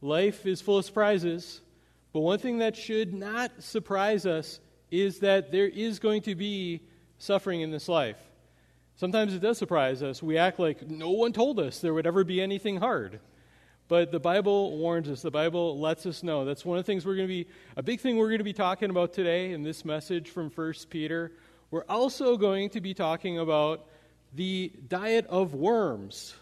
Life is full of surprises, but one thing that should not surprise us is that there is going to be suffering in this life. Sometimes it does surprise us. We act like no one told us there would ever be anything hard. But the Bible warns us, the Bible lets us know. That's one of the things we're going to be, a big thing we're going to be talking about today in this message from 1 Peter. We're also going to be talking about the diet of worms.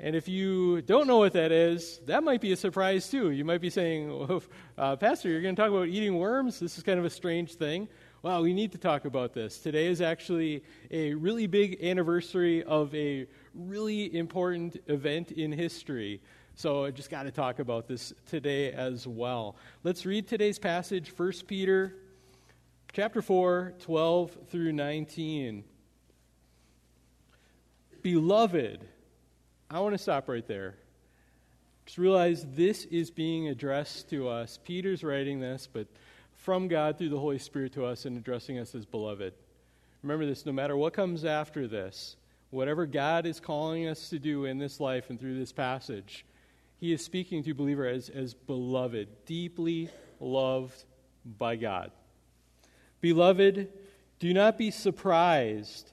And if you don't know what that is, that might be a surprise too. You might be saying, uh, Pastor, you're going to talk about eating worms? This is kind of a strange thing. Well, we need to talk about this. Today is actually a really big anniversary of a really important event in history. So I just got to talk about this today as well. Let's read today's passage, 1 Peter chapter 4, 12 through 19. Beloved, I want to stop right there. Just realize this is being addressed to us. Peter's writing this, but from God through the Holy Spirit to us and addressing us as beloved. Remember this no matter what comes after this, whatever God is calling us to do in this life and through this passage, he is speaking to believer as, as beloved, deeply loved by God. Beloved, do not be surprised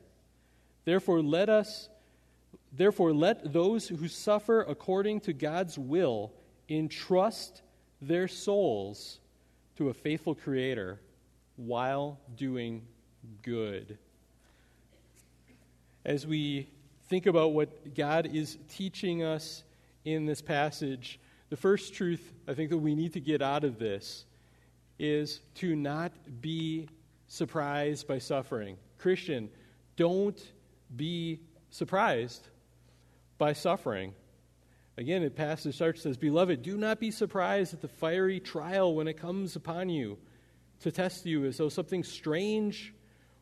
Therefore let us therefore let those who suffer according to God's will entrust their souls to a faithful creator while doing good. As we think about what God is teaching us in this passage, the first truth I think that we need to get out of this is to not be surprised by suffering. Christian, don't be surprised by suffering. Again, the passage starts says, Beloved, do not be surprised at the fiery trial when it comes upon you to test you as though something strange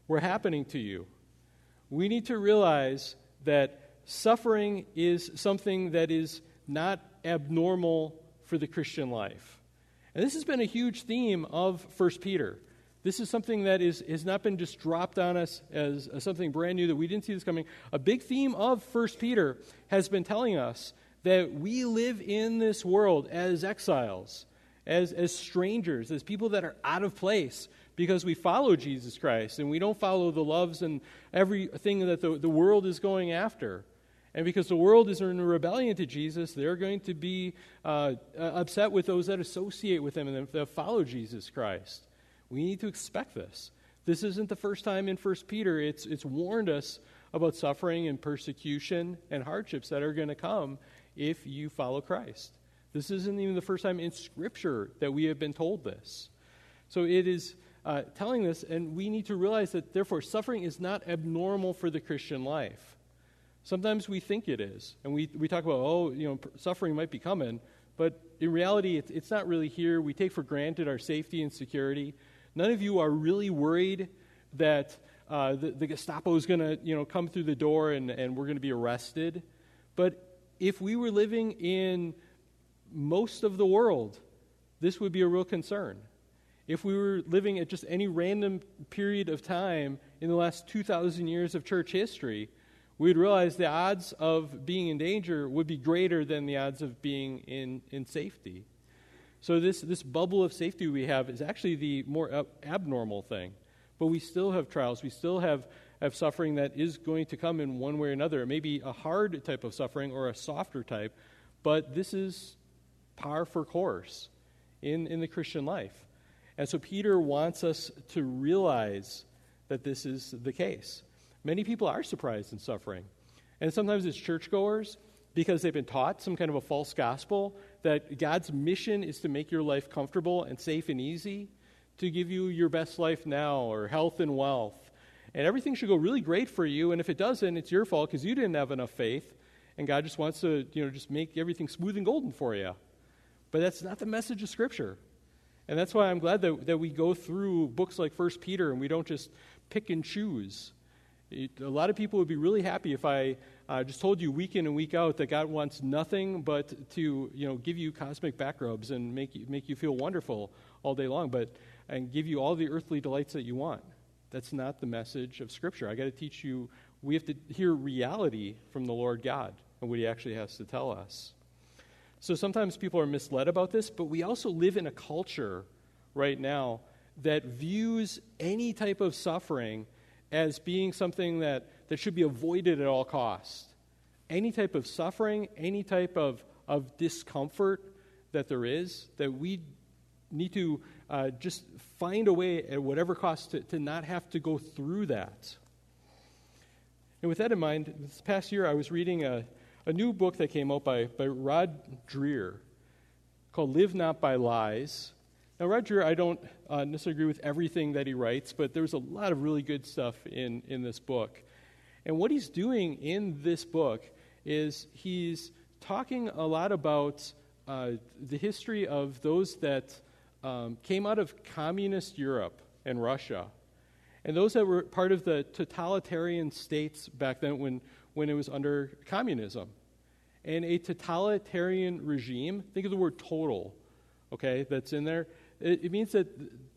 were happening to you. We need to realize that suffering is something that is not abnormal for the Christian life. And this has been a huge theme of 1 Peter. This is something that is, has not been just dropped on us as, as something brand new that we didn't see this coming. A big theme of 1 Peter has been telling us that we live in this world as exiles, as, as strangers, as people that are out of place, because we follow Jesus Christ and we don't follow the loves and everything that the, the world is going after. And because the world is in rebellion to Jesus, they're going to be uh, upset with those that associate with them and that follow Jesus Christ. We need to expect this. This isn't the first time in 1 Peter. It's, it's warned us about suffering and persecution and hardships that are going to come if you follow Christ. This isn't even the first time in Scripture that we have been told this. So it is uh, telling this, and we need to realize that, therefore, suffering is not abnormal for the Christian life. Sometimes we think it is, and we, we talk about, oh, you know, suffering might be coming, but in reality, it's, it's not really here. We take for granted our safety and security. None of you are really worried that uh, the, the Gestapo is going to, you know, come through the door and, and we're going to be arrested. But if we were living in most of the world, this would be a real concern if we were living at just any random period of time in the last 2,000 years of church history, we'd realize the odds of being in danger would be greater than the odds of being in, in safety. So, this, this bubble of safety we have is actually the more ab- abnormal thing. But we still have trials. We still have, have suffering that is going to come in one way or another. It may be a hard type of suffering or a softer type, but this is par for course in, in the Christian life. And so Peter wants us to realize that this is the case. Many people are surprised in suffering. And sometimes it's churchgoers because they've been taught some kind of a false gospel that God's mission is to make your life comfortable and safe and easy, to give you your best life now or health and wealth. And everything should go really great for you. And if it doesn't, it's your fault because you didn't have enough faith. And God just wants to, you know, just make everything smooth and golden for you. But that's not the message of Scripture. And that's why I'm glad that, that we go through books like First Peter and we don't just pick and choose. It, a lot of people would be really happy if I uh, just told you week in and week out that God wants nothing but to you know give you cosmic backrubs and make you, make you feel wonderful all day long, but and give you all the earthly delights that you want. That's not the message of Scripture. I got to teach you. We have to hear reality from the Lord God and what He actually has to tell us. So sometimes people are misled about this, but we also live in a culture right now that views any type of suffering as being something that, that should be avoided at all costs. Any type of suffering, any type of, of discomfort that there is, that we need to uh, just find a way at whatever cost to, to not have to go through that. And with that in mind, this past year I was reading a, a new book that came out by, by Rod Dreher called Live Not by Lies. Now, Rod Dreher, I don't uh, necessarily agree with everything that he writes, but there's a lot of really good stuff in, in this book. And what he's doing in this book is he's talking a lot about uh, the history of those that um, came out of communist Europe and Russia, and those that were part of the totalitarian states back then when, when it was under communism. And a totalitarian regime, think of the word total, okay, that's in there. It, it means that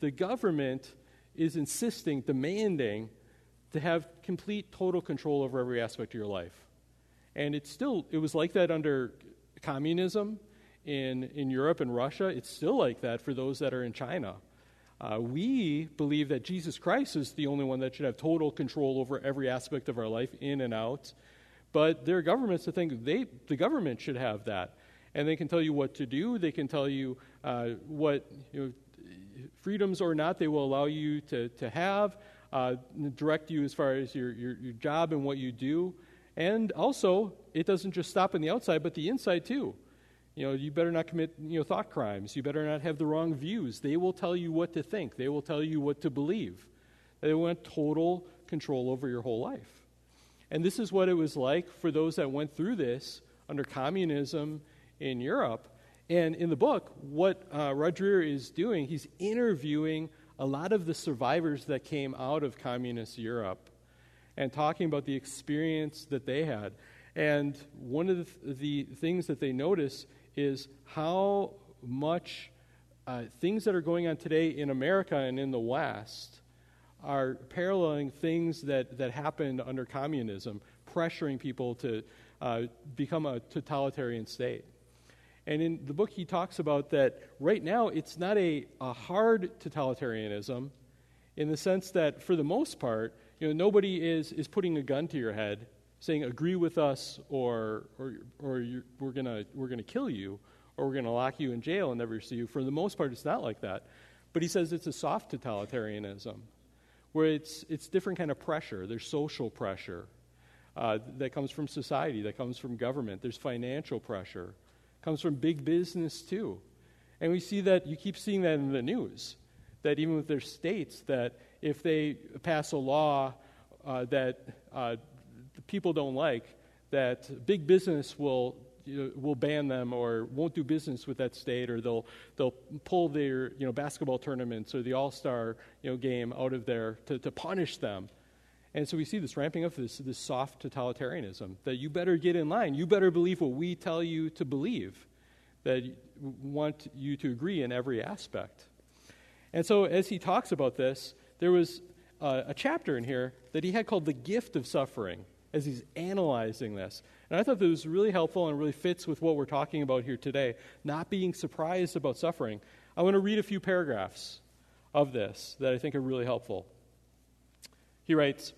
the government is insisting, demanding to have complete, total control over every aspect of your life. And it's still, it was like that under communism in, in Europe and Russia. It's still like that for those that are in China. Uh, we believe that Jesus Christ is the only one that should have total control over every aspect of our life, in and out. But there are governments that think they, the government should have that. And they can tell you what to do, they can tell you uh, what you know, freedoms or not they will allow you to, to have, uh, direct you as far as your, your, your job and what you do. And also, it doesn't just stop on the outside, but the inside too. You know, you better not commit you know, thought crimes. You better not have the wrong views. They will tell you what to think, they will tell you what to believe. They want total control over your whole life. And this is what it was like for those that went through this under communism in Europe. And in the book, what uh, Rod Dreher is doing, he's interviewing a lot of the survivors that came out of communist Europe and talking about the experience that they had. And one of the, the things that they notice is how much uh, things that are going on today in America and in the West are paralleling things that, that happened under communism, pressuring people to uh, become a totalitarian state. And in the book, he talks about that right now it's not a, a hard totalitarianism in the sense that, for the most part, you know, nobody is, is putting a gun to your head saying, agree with us or, or, or we're going we're gonna kill you or we're going to lock you in jail and never see you. For the most part, it's not like that. But he says it's a soft totalitarianism where it's, it's different kind of pressure. There's social pressure uh, that comes from society, that comes from government. There's financial pressure, comes from big business too. And we see that, you keep seeing that in the news, that even with their states, that if they pass a law uh, that uh, people don't like, that big business will you know, will ban them or won't do business with that state, or they'll they'll pull their you know basketball tournaments or the All Star you know game out of there to, to punish them. And so we see this ramping up this this soft totalitarianism that you better get in line, you better believe what we tell you to believe, that want you to agree in every aspect. And so as he talks about this, there was uh, a chapter in here that he had called the gift of suffering as he's analyzing this. And I thought that was really helpful and really fits with what we're talking about here today, not being surprised about suffering. I want to read a few paragraphs of this that I think are really helpful. He writes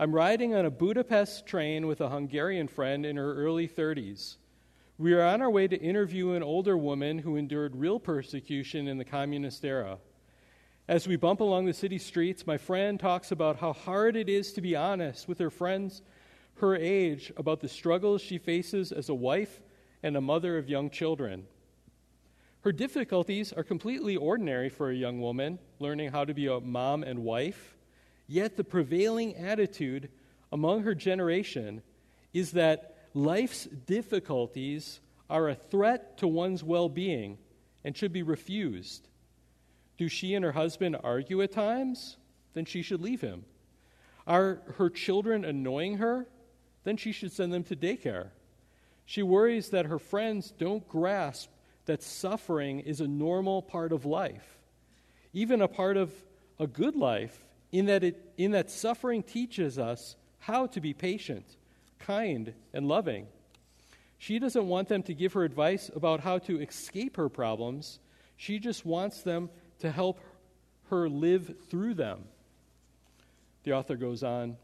I'm riding on a Budapest train with a Hungarian friend in her early 30s. We are on our way to interview an older woman who endured real persecution in the communist era. As we bump along the city streets, my friend talks about how hard it is to be honest with her friends her age about the struggles she faces as a wife and a mother of young children. Her difficulties are completely ordinary for a young woman learning how to be a mom and wife, yet the prevailing attitude among her generation is that life's difficulties are a threat to one's well being and should be refused. Do she and her husband argue at times? Then she should leave him. Are her children annoying her? Then she should send them to daycare. She worries that her friends don't grasp that suffering is a normal part of life, even a part of a good life, in that, it, in that suffering teaches us how to be patient, kind, and loving. She doesn't want them to give her advice about how to escape her problems. She just wants them to help her live through them. The author goes on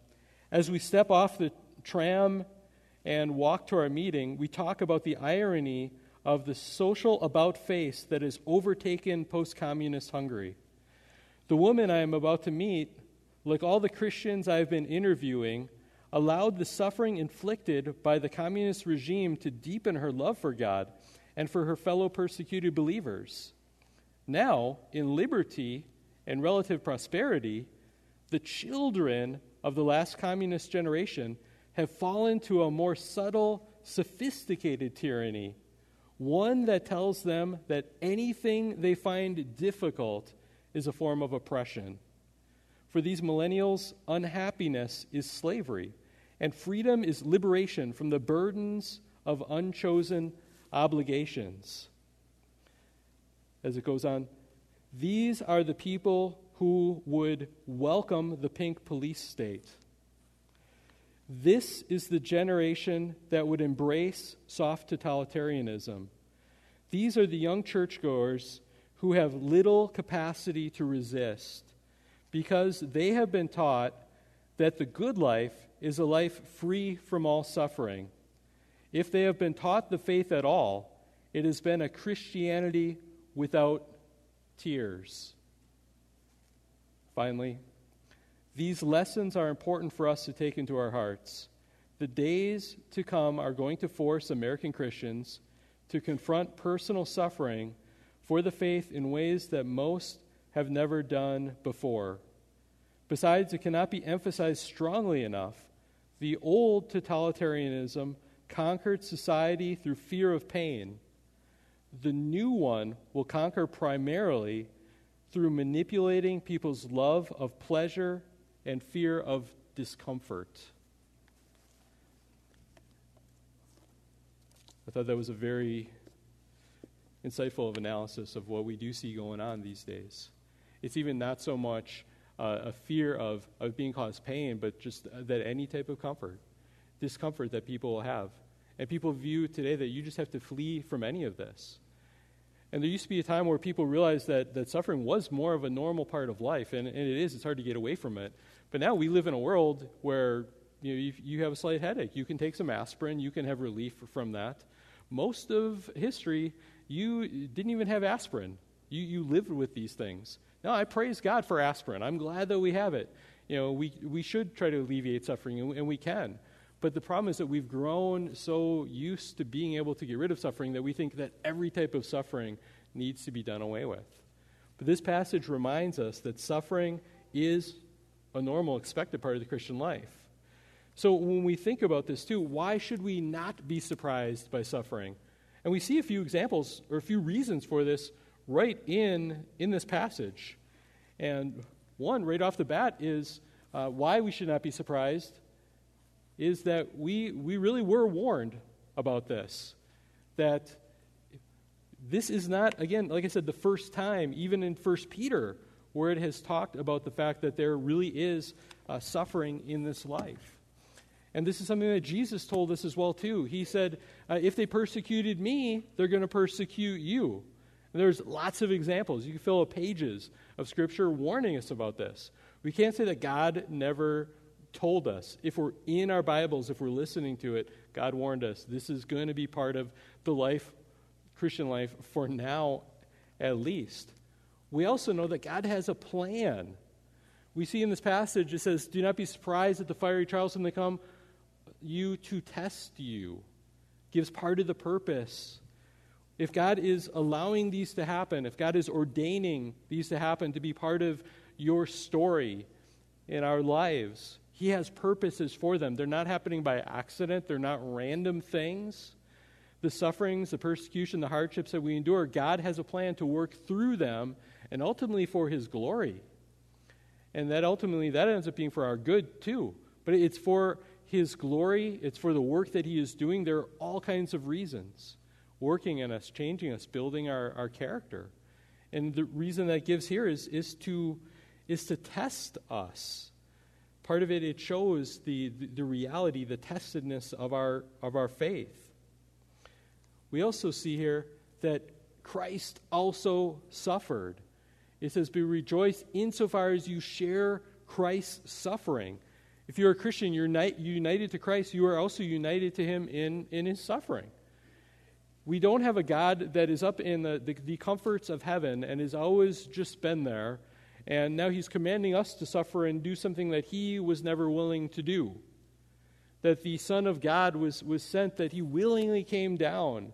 As we step off the tram and walk to our meeting, we talk about the irony of the social about face that has overtaken post communist Hungary. The woman I am about to meet, like all the Christians I have been interviewing, allowed the suffering inflicted by the communist regime to deepen her love for God and for her fellow persecuted believers. Now, in liberty and relative prosperity, the children of the last communist generation have fallen to a more subtle, sophisticated tyranny one that tells them that anything they find difficult is a form of oppression. For these millennials, unhappiness is slavery, and freedom is liberation from the burdens of unchosen obligations. As it goes on, these are the people who would welcome the pink police state. This is the generation that would embrace soft totalitarianism. These are the young churchgoers who have little capacity to resist because they have been taught that the good life is a life free from all suffering. If they have been taught the faith at all, it has been a Christianity without tears. Finally, these lessons are important for us to take into our hearts. The days to come are going to force American Christians to confront personal suffering for the faith in ways that most have never done before. Besides, it cannot be emphasized strongly enough the old totalitarianism conquered society through fear of pain. The new one will conquer primarily through manipulating people's love of pleasure and fear of discomfort. I thought that was a very insightful analysis of what we do see going on these days. It's even not so much uh, a fear of, of being caused pain, but just that any type of comfort, discomfort that people will have. And people view today that you just have to flee from any of this. And there used to be a time where people realized that, that suffering was more of a normal part of life, and, and it is. It's hard to get away from it. But now we live in a world where you, know, you have a slight headache. You can take some aspirin, you can have relief from that. Most of history, you didn't even have aspirin. You, you lived with these things. Now, I praise God for aspirin. I'm glad that we have it. You know, we, we should try to alleviate suffering, and we can. But the problem is that we've grown so used to being able to get rid of suffering that we think that every type of suffering needs to be done away with. But this passage reminds us that suffering is a normal, expected part of the Christian life. So when we think about this too, why should we not be surprised by suffering? And we see a few examples or a few reasons for this right in, in this passage. And one, right off the bat, is uh, why we should not be surprised is that we, we really were warned about this. That this is not, again, like I said, the first time, even in 1 Peter, where it has talked about the fact that there really is uh, suffering in this life. And this is something that Jesus told us as well, too. He said, uh, If they persecuted me, they're going to persecute you. There's lots of examples. You can fill up pages of Scripture warning us about this. We can't say that God never told us. If we're in our Bibles, if we're listening to it, God warned us this is going to be part of the life, Christian life, for now at least. We also know that God has a plan. We see in this passage, it says, Do not be surprised at the fiery trials when they come, you to test you. Gives part of the purpose. If God is allowing these to happen, if God is ordaining these to happen to be part of your story in our lives, He has purposes for them. They're not happening by accident, they're not random things. The sufferings, the persecution, the hardships that we endure, God has a plan to work through them and ultimately for His glory. And that ultimately, that ends up being for our good too. But it's for His glory, it's for the work that He is doing. There are all kinds of reasons working in us, changing us, building our, our character. And the reason that gives here is, is, to, is to test us. Part of it, it shows the, the, the reality, the testedness of our, of our faith. We also see here that Christ also suffered. It says, Be rejoiced insofar as you share Christ's suffering. If you're a Christian, you're united to Christ, you are also united to him in, in his suffering. We don't have a God that is up in the, the, the comforts of heaven and has always just been there, and now he's commanding us to suffer and do something that he was never willing to do. That the Son of God was, was sent, that he willingly came down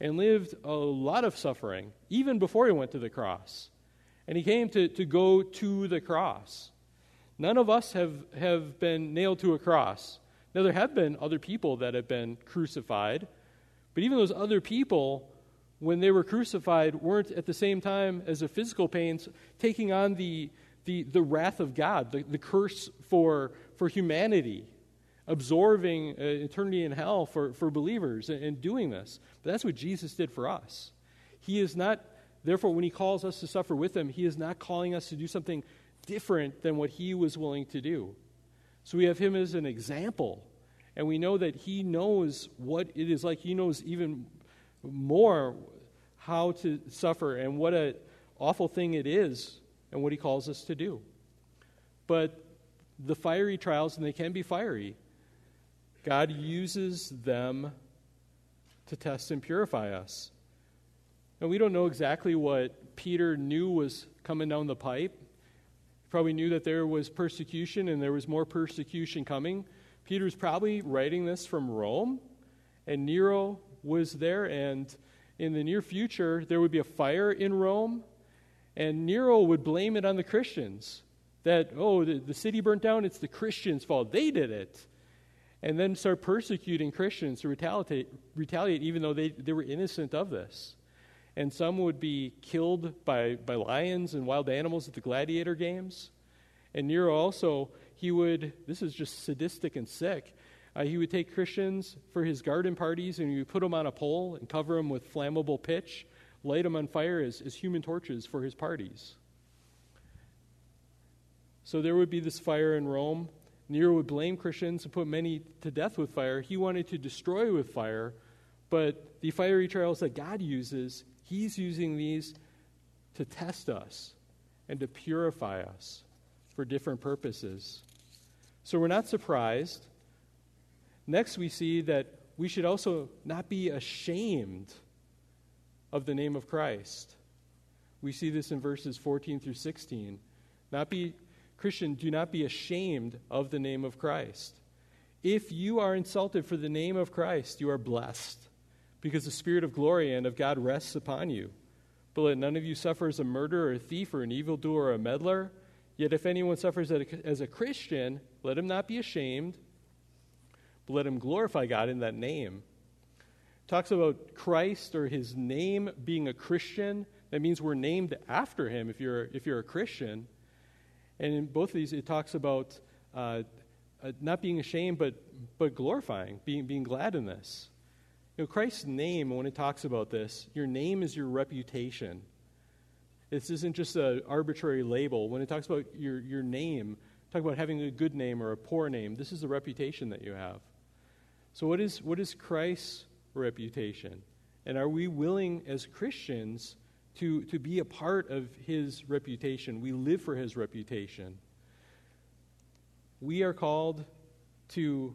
and lived a lot of suffering, even before he went to the cross. And he came to, to go to the cross. None of us have, have been nailed to a cross. Now, there have been other people that have been crucified, but even those other people, when they were crucified, weren't at the same time as the physical pains taking on the, the, the wrath of God, the, the curse for, for humanity, absorbing uh, eternity in hell for, for believers and, and doing this. But that's what Jesus did for us. He is not Therefore, when he calls us to suffer with him, he is not calling us to do something different than what he was willing to do. So we have him as an example, and we know that he knows what it is like. He knows even more how to suffer and what an awful thing it is and what he calls us to do. But the fiery trials, and they can be fiery, God uses them to test and purify us. And we don't know exactly what Peter knew was coming down the pipe. He probably knew that there was persecution and there was more persecution coming. Peter's probably writing this from Rome, and Nero was there, and in the near future, there would be a fire in Rome, and Nero would blame it on the Christians. That, oh, the, the city burnt down, it's the Christians' fault. They did it. And then start persecuting Christians to retaliate, retaliate even though they, they were innocent of this and some would be killed by, by lions and wild animals at the gladiator games. And Nero also, he would, this is just sadistic and sick. Uh, he would take Christians for his garden parties and he would put them on a pole and cover them with flammable pitch, light them on fire as, as human torches for his parties. So there would be this fire in Rome. Nero would blame Christians and put many to death with fire. He wanted to destroy with fire, but the fiery trials that God uses, He's using these to test us and to purify us for different purposes. So we're not surprised. Next, we see that we should also not be ashamed of the name of Christ. We see this in verses 14 through 16. Not be Christian, do not be ashamed of the name of Christ. If you are insulted for the name of Christ, you are blessed because the Spirit of glory and of God rests upon you. But let none of you suffer as a murderer, or a thief, or an evildoer, or a meddler. Yet if anyone suffers as a Christian, let him not be ashamed, but let him glorify God in that name. Talks about Christ or his name being a Christian. That means we're named after him if you're, if you're a Christian. And in both of these, it talks about uh, uh, not being ashamed, but, but glorifying, being, being glad in this. You know, Christ's name, when it talks about this, your name is your reputation. This isn't just an arbitrary label. When it talks about your, your name, talk about having a good name or a poor name. This is the reputation that you have. So, what is, what is Christ's reputation? And are we willing as Christians to, to be a part of his reputation? We live for his reputation. we are called to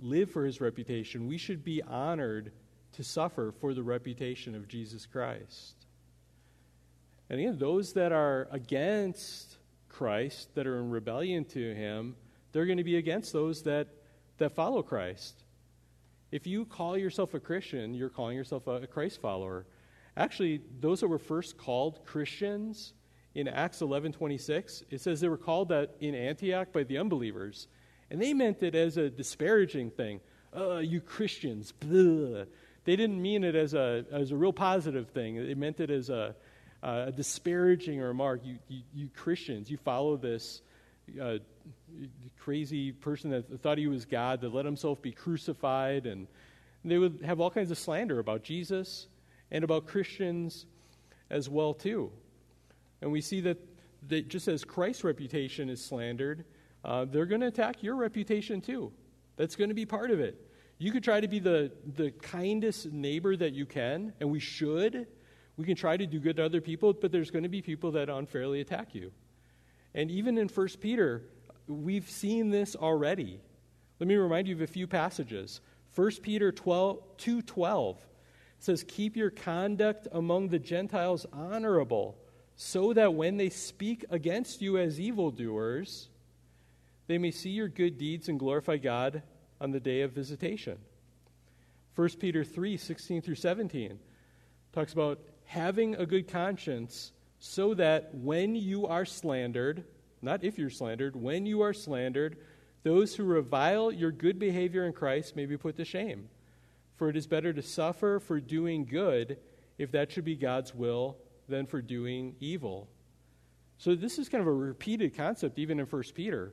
live for his reputation. We should be honored to suffer for the reputation of Jesus Christ. And again, those that are against Christ, that are in rebellion to him, they're going to be against those that, that follow Christ. If you call yourself a Christian, you're calling yourself a Christ follower. Actually, those that were first called Christians in Acts 11:26, it says they were called that in Antioch by the unbelievers, and they meant it as a disparaging thing. Uh, you Christians. They didn't mean it as a as a real positive thing. They meant it as a, a disparaging remark. You, you, you Christians, you follow this uh, crazy person that thought he was God, that let himself be crucified, and they would have all kinds of slander about Jesus and about Christians as well too. And we see that, that just as Christ's reputation is slandered, uh, they're going to attack your reputation too. That's going to be part of it. You could try to be the, the kindest neighbor that you can, and we should. We can try to do good to other people, but there's going to be people that unfairly attack you. And even in 1 Peter, we've seen this already. Let me remind you of a few passages. 1 Peter 12, 2.12 says, Keep your conduct among the Gentiles honorable, so that when they speak against you as evildoers, they may see your good deeds and glorify God on the day of visitation. 1 Peter 3 16 through 17 talks about having a good conscience so that when you are slandered, not if you're slandered, when you are slandered, those who revile your good behavior in Christ may be put to shame. For it is better to suffer for doing good, if that should be God's will, than for doing evil. So this is kind of a repeated concept even in 1 Peter.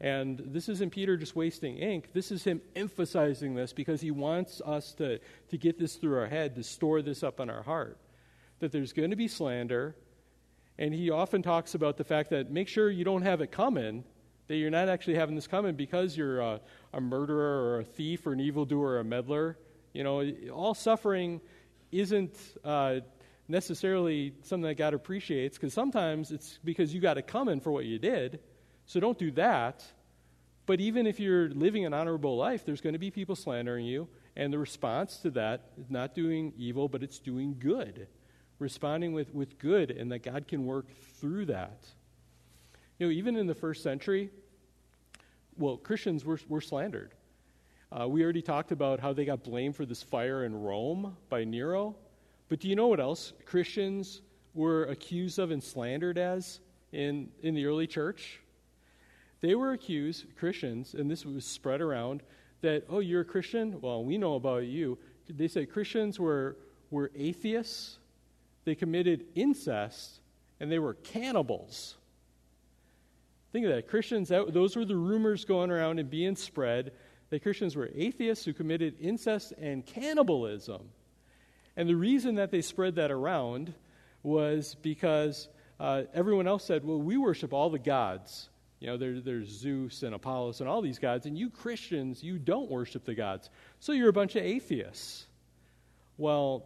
And this isn't Peter just wasting ink. This is him emphasizing this because he wants us to, to get this through our head, to store this up in our heart. That there's going to be slander. And he often talks about the fact that make sure you don't have it coming, that you're not actually having this coming because you're a, a murderer or a thief or an evildoer or a meddler. You know, all suffering isn't uh, necessarily something that God appreciates because sometimes it's because you got it coming for what you did. So don't do that. But even if you're living an honorable life, there's going to be people slandering you. And the response to that is not doing evil, but it's doing good. Responding with, with good, and that God can work through that. You know, even in the first century, well, Christians were, were slandered. Uh, we already talked about how they got blamed for this fire in Rome by Nero. But do you know what else Christians were accused of and slandered as in, in the early church? They were accused, Christians, and this was spread around, that, oh, you're a Christian? Well, we know about you. They said Christians were, were atheists, they committed incest, and they were cannibals. Think of that. Christians, that, those were the rumors going around and being spread that Christians were atheists who committed incest and cannibalism. And the reason that they spread that around was because uh, everyone else said, well, we worship all the gods. You know, there, there's Zeus and Apollos and all these gods, and you Christians, you don't worship the gods. So you're a bunch of atheists. Well,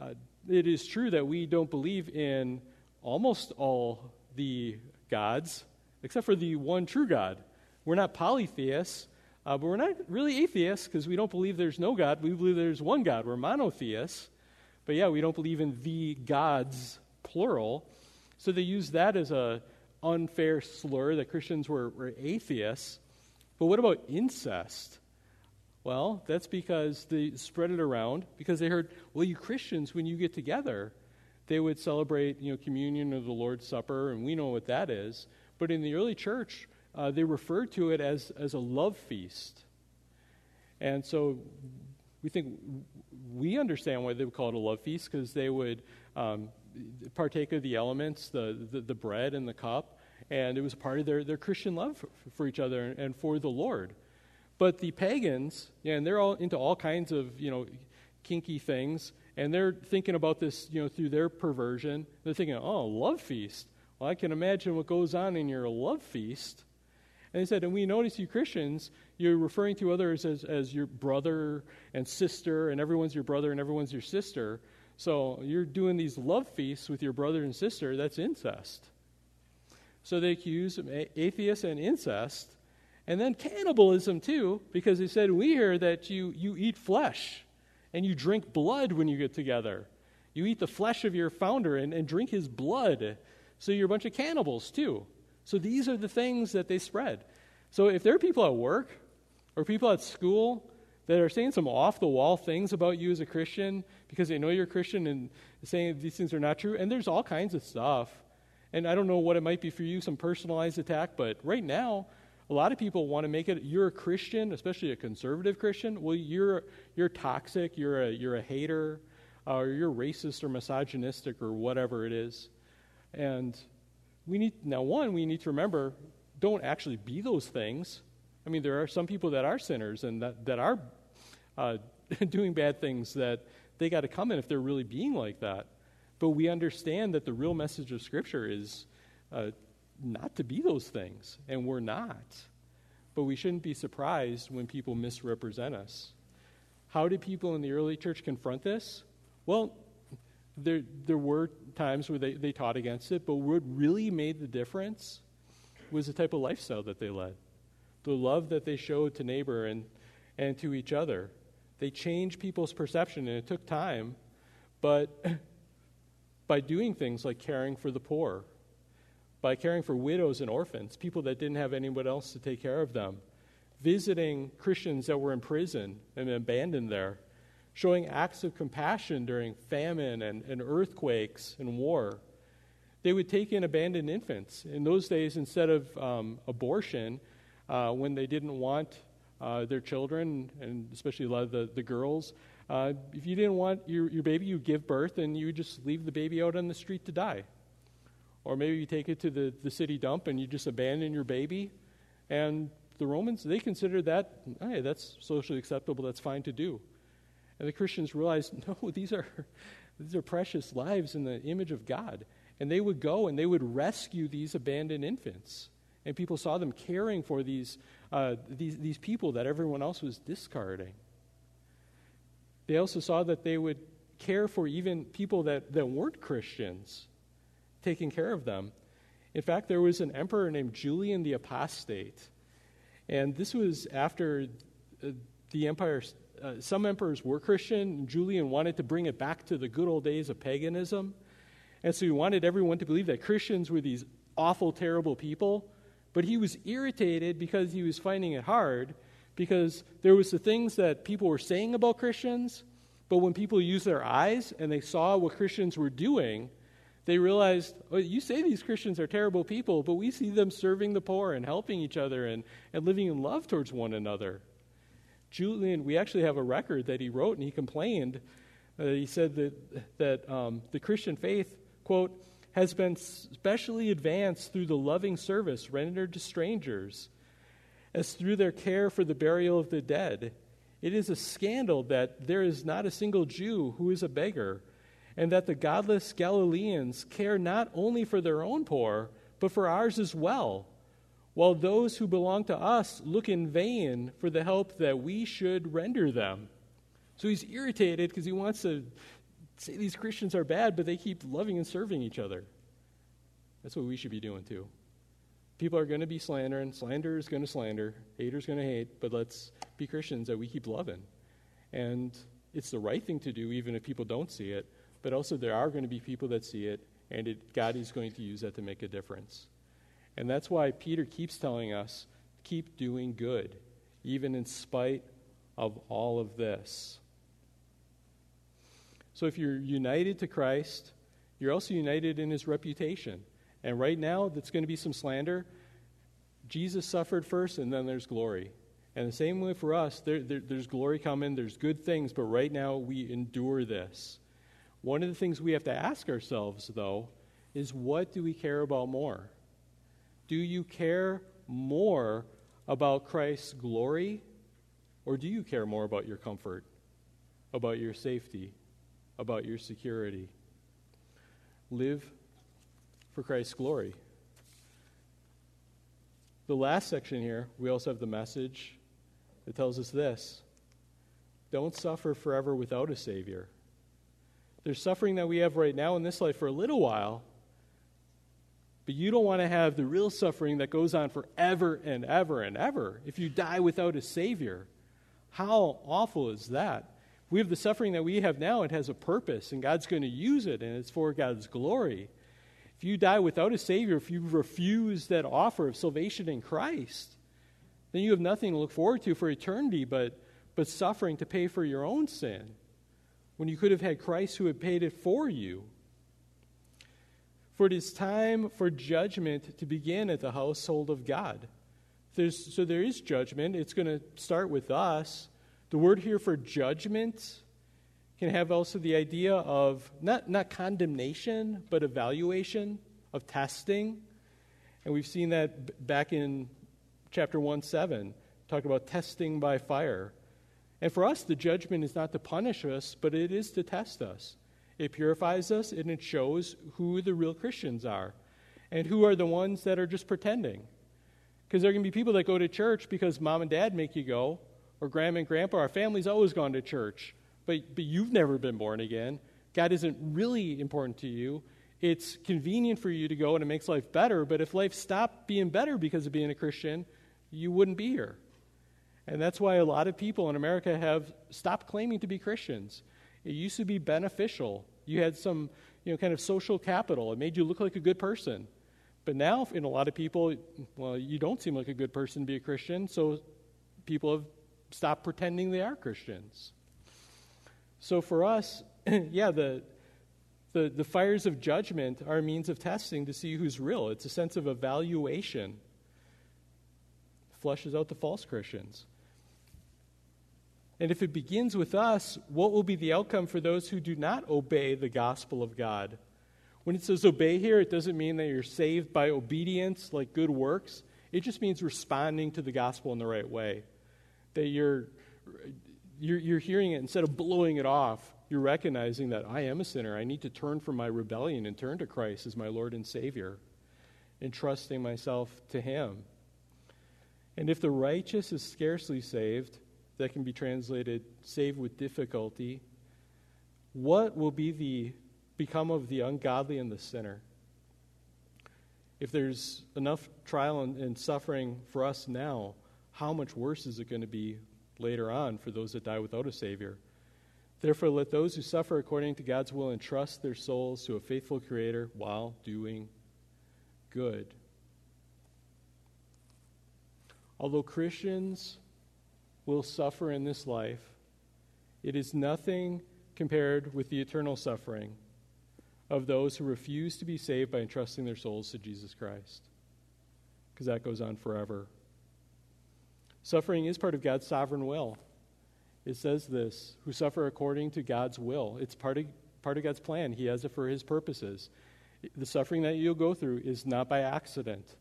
uh, it is true that we don't believe in almost all the gods, except for the one true God. We're not polytheists, uh, but we're not really atheists because we don't believe there's no God. We believe there's one God. We're monotheists. But yeah, we don't believe in the gods, plural. So they use that as a unfair slur that Christians were, were atheists. But what about incest? Well, that's because they spread it around because they heard, well, you Christians, when you get together, they would celebrate, you know, communion or the Lord's Supper, and we know what that is. But in the early church, uh, they referred to it as, as a love feast. And so we think we understand why they would call it a love feast because they would um, partake of the elements, the, the, the, bread and the cup, and it was part of their, their Christian love for, for each other and for the Lord. But the pagans, yeah, and they're all into all kinds of, you know, kinky things, and they're thinking about this, you know, through their perversion. They're thinking, oh, love feast. Well, I can imagine what goes on in your love feast. And he said, and we notice you Christians, you're referring to others as, as your brother and sister, and everyone's your brother and everyone's your sister. So you're doing these love feasts with your brother and sister. That's incest. So they accuse atheists and incest, and then cannibalism too, because they said, We hear that you, you eat flesh and you drink blood when you get together. You eat the flesh of your founder and, and drink his blood. So you're a bunch of cannibals too. So these are the things that they spread. So if there are people at work or people at school that are saying some off the wall things about you as a Christian because they know you're a Christian and saying these things are not true, and there's all kinds of stuff. And I don't know what it might be for you, some personalized attack, but right now, a lot of people want to make it you're a Christian, especially a conservative Christian. Well, you're, you're toxic, you're a, you're a hater, uh, or you're racist or misogynistic or whatever it is. And we need, now, one, we need to remember don't actually be those things. I mean, there are some people that are sinners and that, that are uh, doing bad things that they got to come in if they're really being like that. But we understand that the real message of Scripture is uh, not to be those things, and we're not. But we shouldn't be surprised when people misrepresent us. How did people in the early church confront this? Well, there, there were times where they, they taught against it, but what really made the difference was the type of lifestyle that they led, the love that they showed to neighbor and, and to each other. They changed people's perception, and it took time, but by doing things like caring for the poor, by caring for widows and orphans, people that didn't have anyone else to take care of them, visiting Christians that were in prison and abandoned there, showing acts of compassion during famine and, and earthquakes and war. They would take in abandoned infants. In those days, instead of um, abortion, uh, when they didn't want uh, their children, and especially a lot of the, the girls, uh, if you didn't want your, your baby, you give birth and you just leave the baby out on the street to die. Or maybe you take it to the, the city dump and you just abandon your baby. And the Romans, they considered that, hey, that's socially acceptable, that's fine to do. And the Christians realized, no, these are, these are precious lives in the image of God. And they would go and they would rescue these abandoned infants. And people saw them caring for these, uh, these, these people that everyone else was discarding. They also saw that they would care for even people that, that weren't Christians, taking care of them. In fact, there was an emperor named Julian the Apostate. And this was after uh, the empire uh, some emperors were Christian. Julian wanted to bring it back to the good old days of paganism. And so he wanted everyone to believe that Christians were these awful, terrible people. But he was irritated because he was finding it hard because there was the things that people were saying about Christians, but when people used their eyes and they saw what Christians were doing, they realized, oh, you say these Christians are terrible people, but we see them serving the poor and helping each other and, and living in love towards one another. Julian, we actually have a record that he wrote, and he complained. Uh, he said that, that um, the Christian faith, quote, has been specially advanced through the loving service rendered to strangers, as through their care for the burial of the dead. It is a scandal that there is not a single Jew who is a beggar, and that the godless Galileans care not only for their own poor, but for ours as well while those who belong to us look in vain for the help that we should render them. So he's irritated because he wants to say these Christians are bad, but they keep loving and serving each other. That's what we should be doing too. People are going to be slandering. Slander is going to slander. Haters going to hate. But let's be Christians that we keep loving. And it's the right thing to do, even if people don't see it. But also, there are going to be people that see it, and it, God is going to use that to make a difference. And that's why Peter keeps telling us keep doing good, even in spite of all of this. So if you're united to Christ, you're also united in his reputation. And right now, that's going to be some slander. Jesus suffered first, and then there's glory. And the same way for us, there, there, there's glory coming, there's good things, but right now we endure this. One of the things we have to ask ourselves, though, is what do we care about more? Do you care more about Christ's glory, or do you care more about your comfort, about your safety, about your security? Live for Christ's glory. The last section here, we also have the message that tells us this don't suffer forever without a Savior. There's suffering that we have right now in this life for a little while, But you don't want to have the real suffering that goes on forever and ever and ever if you die without a Savior. How awful is that? We have the suffering that we have now, it has a purpose, and God's going to use it, and it's for God's glory. If you die without a Savior, if you refuse that offer of salvation in Christ, then you have nothing to look forward to for eternity but, but suffering to pay for your own sin when you could have had Christ who had paid it for you. For it is time for judgment to begin at the household of God. There's, so there is judgment. It's going to start with us. The word here for judgment can have also the idea of not, not condemnation, but evaluation, of testing. And we've seen that back in chapter 1 7, talk about testing by fire. And for us, the judgment is not to punish us, but it is to test us. It purifies us and it shows who the real Christians are and who are the ones that are just pretending. Because there to be people that go to church because mom and dad make you go, or grandma and grandpa. Our family's always gone to church, but, but you've never been born again. God isn't really important to you. It's convenient for you to go and it makes life better, but if life stopped being better because of being a Christian, you wouldn't be here. And that's why a lot of people in America have stopped claiming to be Christians. It used to be beneficial. You had some, you know, kind of social capital. It made you look like a good person. But now, in a lot of people, well, you don't seem like a good person to be a Christian, so people have stopped pretending they are Christians. So for us, yeah, the, the, the fires of judgment are a means of testing to see who's real. It's a sense of evaluation. Flushes out the false Christians. And if it begins with us, what will be the outcome for those who do not obey the gospel of God? When it says obey here, it doesn't mean that you're saved by obedience, like good works. It just means responding to the gospel in the right way. That you're, you're, you're hearing it instead of blowing it off, you're recognizing that I am a sinner. I need to turn from my rebellion and turn to Christ as my Lord and Savior, entrusting myself to Him. And if the righteous is scarcely saved, that can be translated saved with difficulty, what will be the become of the ungodly and the sinner? If there's enough trial and, and suffering for us now, how much worse is it going to be later on for those that die without a Savior? Therefore, let those who suffer according to God's will entrust their souls to a faithful Creator while doing good. Although Christians will suffer in this life, it is nothing compared with the eternal suffering of those who refuse to be saved by entrusting their souls to Jesus Christ. Because that goes on forever. Suffering is part of God's sovereign will. It says this who suffer according to God's will. It's part of, part of God's plan. He has it for His purposes. The suffering that you'll go through is not by accident.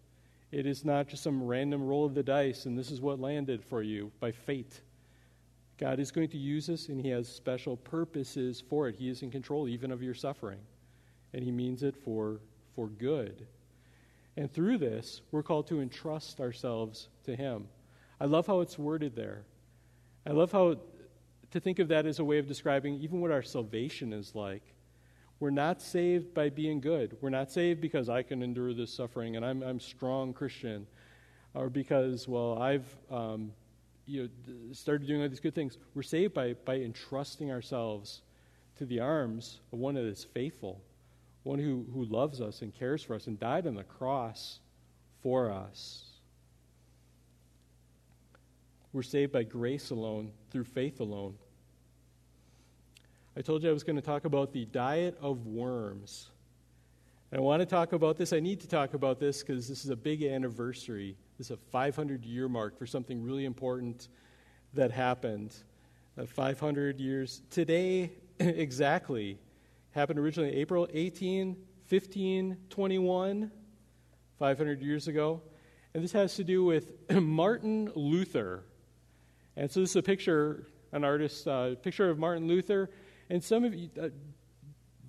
It is not just some random roll of the dice and this is what landed for you by fate. God is going to use us and He has special purposes for it. He is in control even of your suffering, and He means it for, for good. And through this, we're called to entrust ourselves to Him. I love how it's worded there. I love how to think of that as a way of describing even what our salvation is like. We're not saved by being good. We're not saved because I can endure this suffering and I'm I'm strong Christian, or because well I've um, you know started doing all these good things. We're saved by by entrusting ourselves to the arms of one that is faithful, one who who loves us and cares for us and died on the cross for us. We're saved by grace alone, through faith alone. I told you I was going to talk about the diet of worms. And I want to talk about this. I need to talk about this because this is a big anniversary. This is a 500 year mark for something really important that happened. Uh, 500 years today, exactly. Happened originally April 18, 1521, 500 years ago. And this has to do with Martin Luther. And so this is a picture, an artist's uh, picture of Martin Luther. And some of you, uh,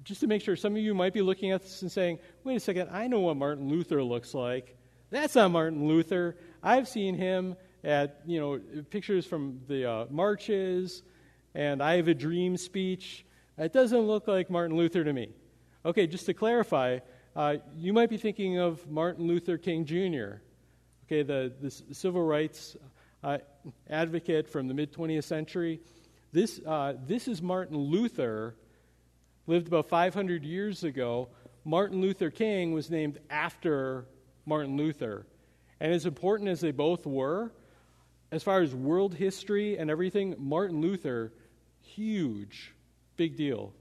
just to make sure, some of you might be looking at this and saying, wait a second, I know what Martin Luther looks like. That's not Martin Luther. I've seen him at, you know, pictures from the uh, marches, and I have a dream speech. It doesn't look like Martin Luther to me. Okay, just to clarify, uh, you might be thinking of Martin Luther King Jr., okay, the, the civil rights uh, advocate from the mid 20th century. This, uh, this is Martin Luther, lived about 500 years ago. Martin Luther King was named after Martin Luther. And as important as they both were, as far as world history and everything, Martin Luther, huge, big deal.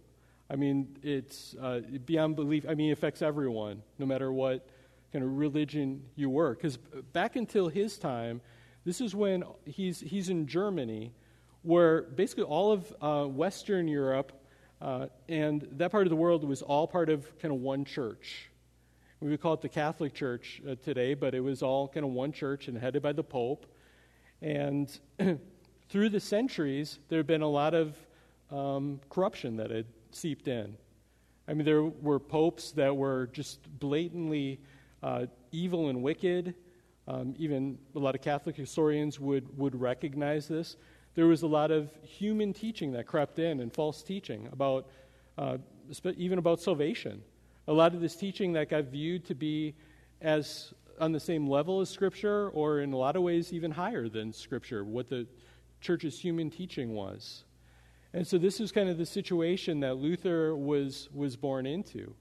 I mean, it's uh, beyond belief. I mean, it affects everyone, no matter what kind of religion you were. Because back until his time, this is when he's, he's in Germany, where basically all of uh, Western Europe uh, and that part of the world was all part of kind of one church. We would call it the Catholic Church uh, today, but it was all kind of one church and headed by the Pope. And through the centuries, there had been a lot of um, corruption that had seeped in. I mean, there were popes that were just blatantly uh, evil and wicked. Um, even a lot of Catholic historians would, would recognize this. There was a lot of human teaching that crept in and false teaching about, uh, even about salvation. A lot of this teaching that got viewed to be as on the same level as Scripture, or in a lot of ways even higher than Scripture, what the church's human teaching was. And so this is kind of the situation that Luther was, was born into.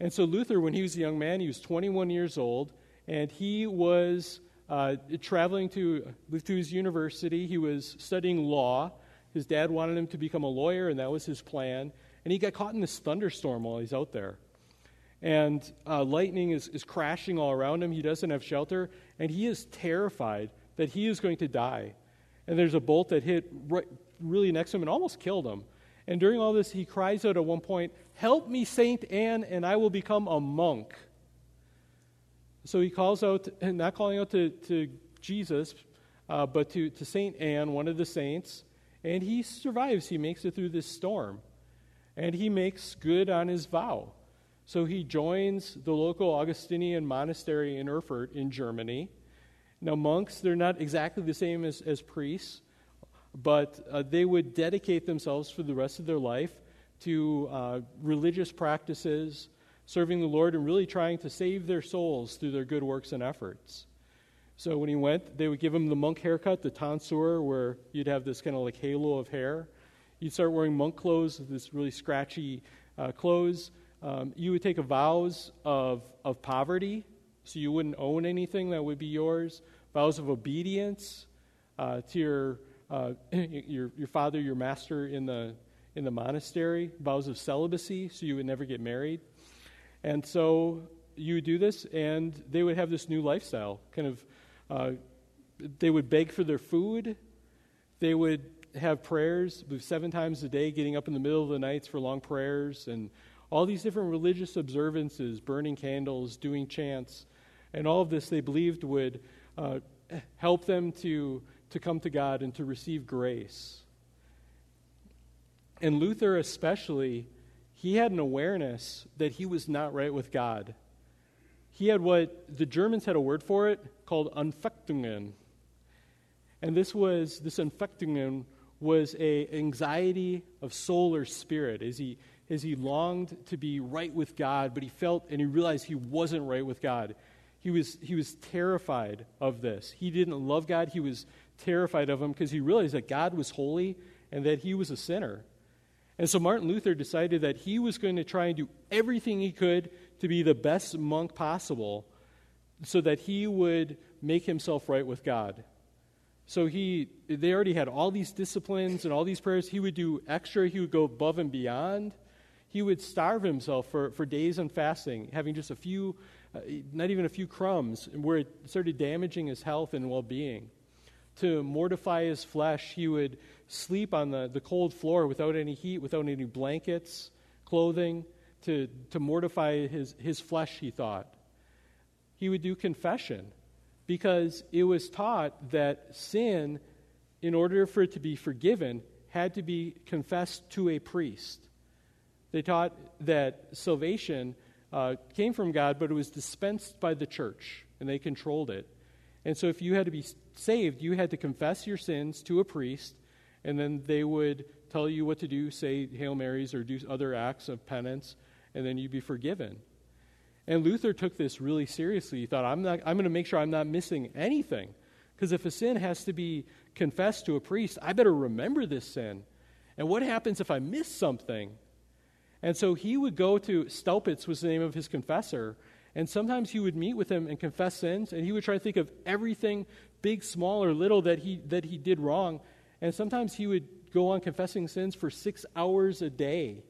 And so Luther, when he was a young man, he was 21 years old, and he was uh, traveling to, his university. He was studying law. His dad wanted him to become a lawyer, and that was his plan. And he got caught in this thunderstorm while he's out there. And uh, lightning is, is crashing all around him. He doesn't have shelter, and he is terrified that he is going to die. And there's a bolt that hit right, really next to him and almost killed him. And during all this, he cries out at one point, Help me, Saint Anne, and I will become a monk. So he calls out, not calling out to, to Jesus, uh, but to, to Saint Anne, one of the saints, and he survives. He makes it through this storm. And he makes good on his vow. So he joins the local Augustinian monastery in Erfurt in Germany. Now, monks, they're not exactly the same as, as priests but uh, they would dedicate themselves for the rest of their life to uh, religious practices, serving the Lord, and really trying to save their souls through their good works and efforts. So when he went, they would give him the monk haircut, the tonsure, where you'd have this kind of like halo of hair. You'd start wearing monk clothes, this really scratchy uh, clothes. Um, you would take vows of, of poverty, so you wouldn't own anything that would be yours. Vows of obedience uh, to your uh, your, your father, your master in the, in the monastery, vows of celibacy, so you would never get married. And so you would do this, and they would have this new lifestyle. Kind of, uh, they would beg for their food. They would have prayers seven times a day, getting up in the middle of the nights for long prayers, and all these different religious observances, burning candles, doing chants, and all of this they believed would uh, help them to to come to God and to receive grace. And Luther, especially, he had an awareness that he was not right with God. He had what the Germans had a word for it called Anfechtungen. And this was this Anfechtungen was a anxiety of soul or spirit as he as he longed to be right with God, but he felt and he realized he wasn't right with God. He was, he was terrified of this. He didn't love God. He was terrified of him because he realized that God was holy and that he was a sinner. And so Martin Luther decided that he was going to try and do everything he could to be the best monk possible so that he would make himself right with God. So he they already had all these disciplines and all these prayers. He would do extra, he would go above and beyond. He would starve himself for, for days on fasting, having just a few, uh, not even a few crumbs, where it started damaging his health and well being to mortify his flesh, he would sleep on the, the cold floor without any heat, without any blankets, clothing, to, to mortify his, his flesh, he thought. He would do confession because it was taught that sin, in order for it to be forgiven, had to be confessed to a priest. They taught that salvation uh, came from God, but it was dispensed by the church, and they controlled it. And so, if you had to be saved, you had to confess your sins to a priest, and then they would tell you what to do, say Hail Marys or do other acts of penance, and then you'd be forgiven. And Luther took this really seriously. He thought, I'm, I'm going to make sure I'm not missing anything. Because if a sin has to be confessed to a priest, I better remember this sin. And what happens if I miss something? And so he would go to, Staupitz was the name of his confessor, and sometimes he would meet with him and confess sins, and he would try to think of everything, big, small, or little, that he, that he did wrong. And sometimes he would go on confessing sins for six hours a day.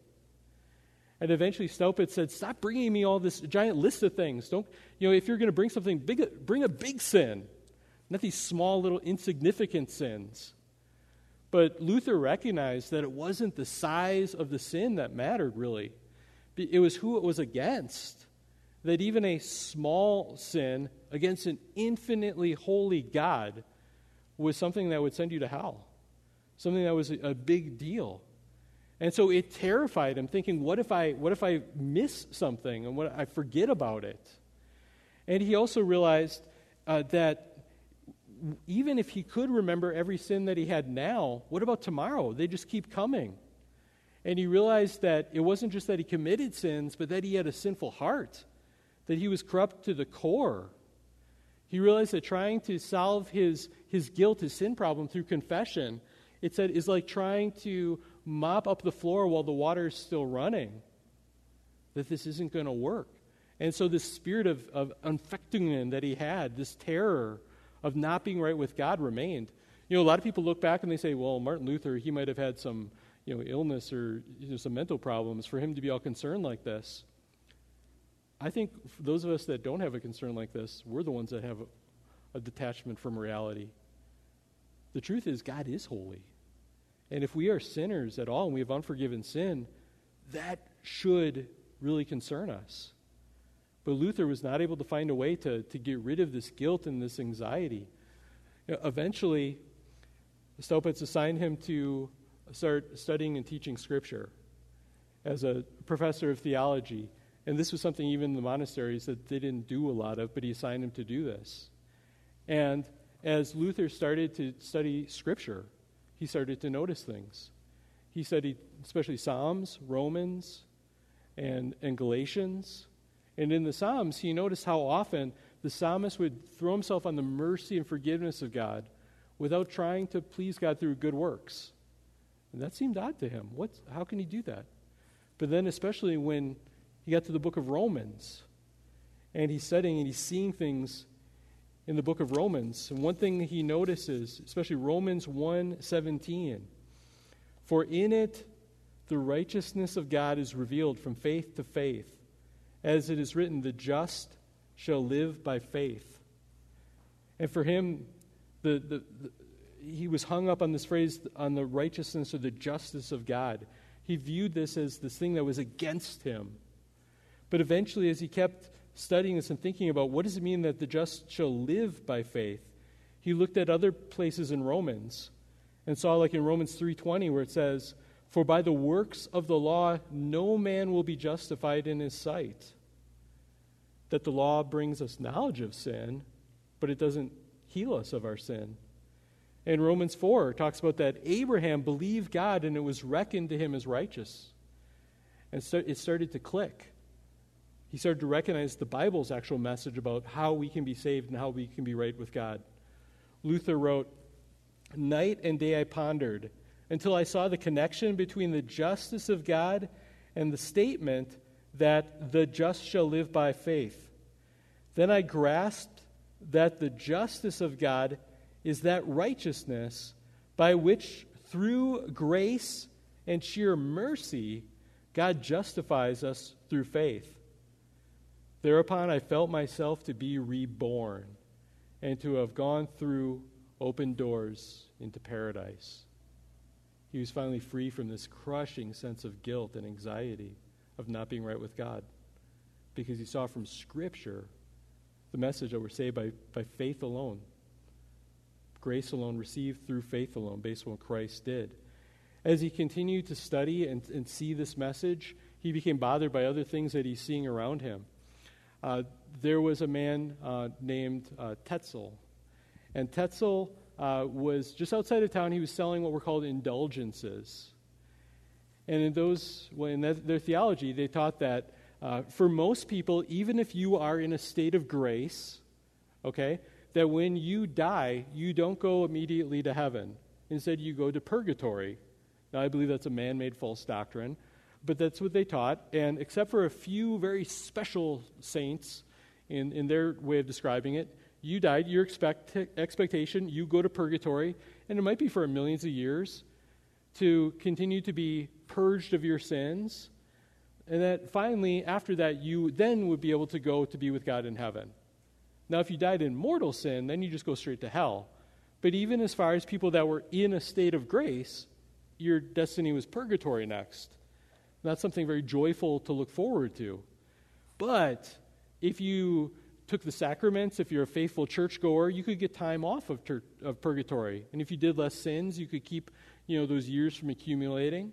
And eventually Staupitz said, Stop bringing me all this giant list of things. Don't, you know, if you're going to bring something big, bring a big sin, not these small, little, insignificant sins. But Luther recognized that it wasn't the size of the sin that mattered, really. It was who it was against. That even a small sin against an infinitely holy God was something that would send you to hell, something that was a big deal. And so it terrified him, thinking, what if I, what if I miss something and what I forget about it? And he also realized uh, that even if he could remember every sin that he had now, what about tomorrow? They just keep coming. And he realized that it wasn't just that he committed sins, but that he had a sinful heart, that he was corrupt to the core. He realized that trying to solve his, his guilt, his sin problem through confession, it said, is like trying to mop up the floor while the water is still running, that this isn't going to work. And so, this spirit of, of Anfechtungen that he had, this terror, of not being right with God remained. You know, a lot of people look back and they say, well, Martin Luther, he might have had some, you know, illness or you know, some mental problems for him to be all concerned like this. I think those of us that don't have a concern like this, we're the ones that have a, a detachment from reality. The truth is, God is holy. And if we are sinners at all and we have unforgiven sin, that should really concern us. But Luther was not able to find a way to, to get rid of this guilt and this anxiety. You know, eventually, Staupitz assigned him to start studying and teaching Scripture as a professor of theology. And this was something even the monasteries that they didn't do a lot of, but he assigned him to do this. And as Luther started to study Scripture, he started to notice things. He studied especially Psalms, Romans, and, and Galatians. And in the Psalms, he noticed how often the psalmist would throw himself on the mercy and forgiveness of God without trying to please God through good works. And that seemed odd to him. What, how can he do that? But then, especially when he got to the book of Romans, and he's studying and he's seeing things in the book of Romans. And one thing he notices, especially Romans 1:17, for in it the righteousness of God is revealed from faith to faith as it is written, the just shall live by faith. And for him, the, the, the, he was hung up on this phrase, on the righteousness or the justice of God. He viewed this as this thing that was against him. But eventually, as he kept studying this and thinking about what does it mean that the just shall live by faith, he looked at other places in Romans and saw, like in Romans 3:20, where it says, for by the works of the law, no man will be justified in his sight. That the law brings us knowledge of sin, but it doesn't heal us of our sin. And Romans 4 talks about that Abraham believed God and it was reckoned to him as righteous. And so it started to click. He started to recognize the Bible's actual message about how we can be saved and how we can be right with God. Luther wrote, Night and day I pondered until I saw the connection between the justice of God and the statement that the just shall live by faith. Then I grasped that the justice of God is that righteousness by which, through grace and sheer mercy, God justifies us through faith. Thereupon I felt myself to be reborn and to have gone through open doors into paradise. He was finally free from this crushing sense of guilt and anxiety of not being right with God because he saw from Scripture the message that we're saved by, by faith alone, grace alone, received through faith alone, based on what Christ did. As he continued to study and, and see this message, he became bothered by other things that he's seeing around him. Uh, there was a man uh, named uh, Tetzel. And Tetzel uh, was just outside of town. He was selling what were called indulgences. And in those, well, in their theology, they taught that uh, for most people, even if you are in a state of grace, okay, that when you die, you don't go immediately to heaven. Instead, you go to purgatory. Now, I believe that's a man made false doctrine, but that's what they taught. And except for a few very special saints in, in their way of describing it, you died, your expect, expectation, you go to purgatory, and it might be for millions of years to continue to be purged of your sins. And that finally, after that, you then would be able to go to be with God in heaven. Now, if you died in mortal sin, then you just go straight to hell. But even as far as people that were in a state of grace, your destiny was purgatory next. That's something very joyful to look forward to. But if you took the sacraments, if you're a faithful churchgoer, you could get time off of, of purgatory. And if you did less sins, you could keep you know, those years from accumulating.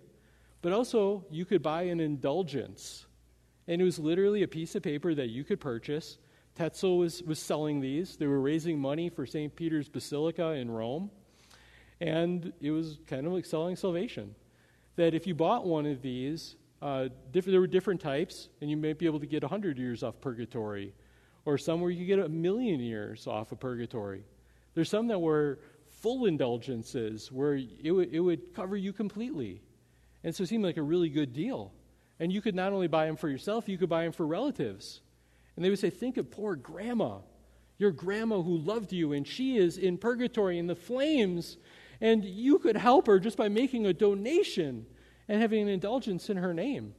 But also, you could buy an indulgence. And it was literally a piece of paper that you could purchase. Tetzel was, was selling these. They were raising money for St. Peter's Basilica in Rome. And it was kind of like selling salvation. That if you bought one of these, uh, there were different types, and you might be able to get 100 years off purgatory, or some where you could get a million years off of purgatory. There's some that were full indulgences where it, w- it would cover you completely. And so it seemed like a really good deal. And you could not only buy them for yourself, you could buy them for relatives. And they would say, Think of poor grandma, your grandma who loved you, and she is in purgatory in the flames. And you could help her just by making a donation and having an indulgence in her name.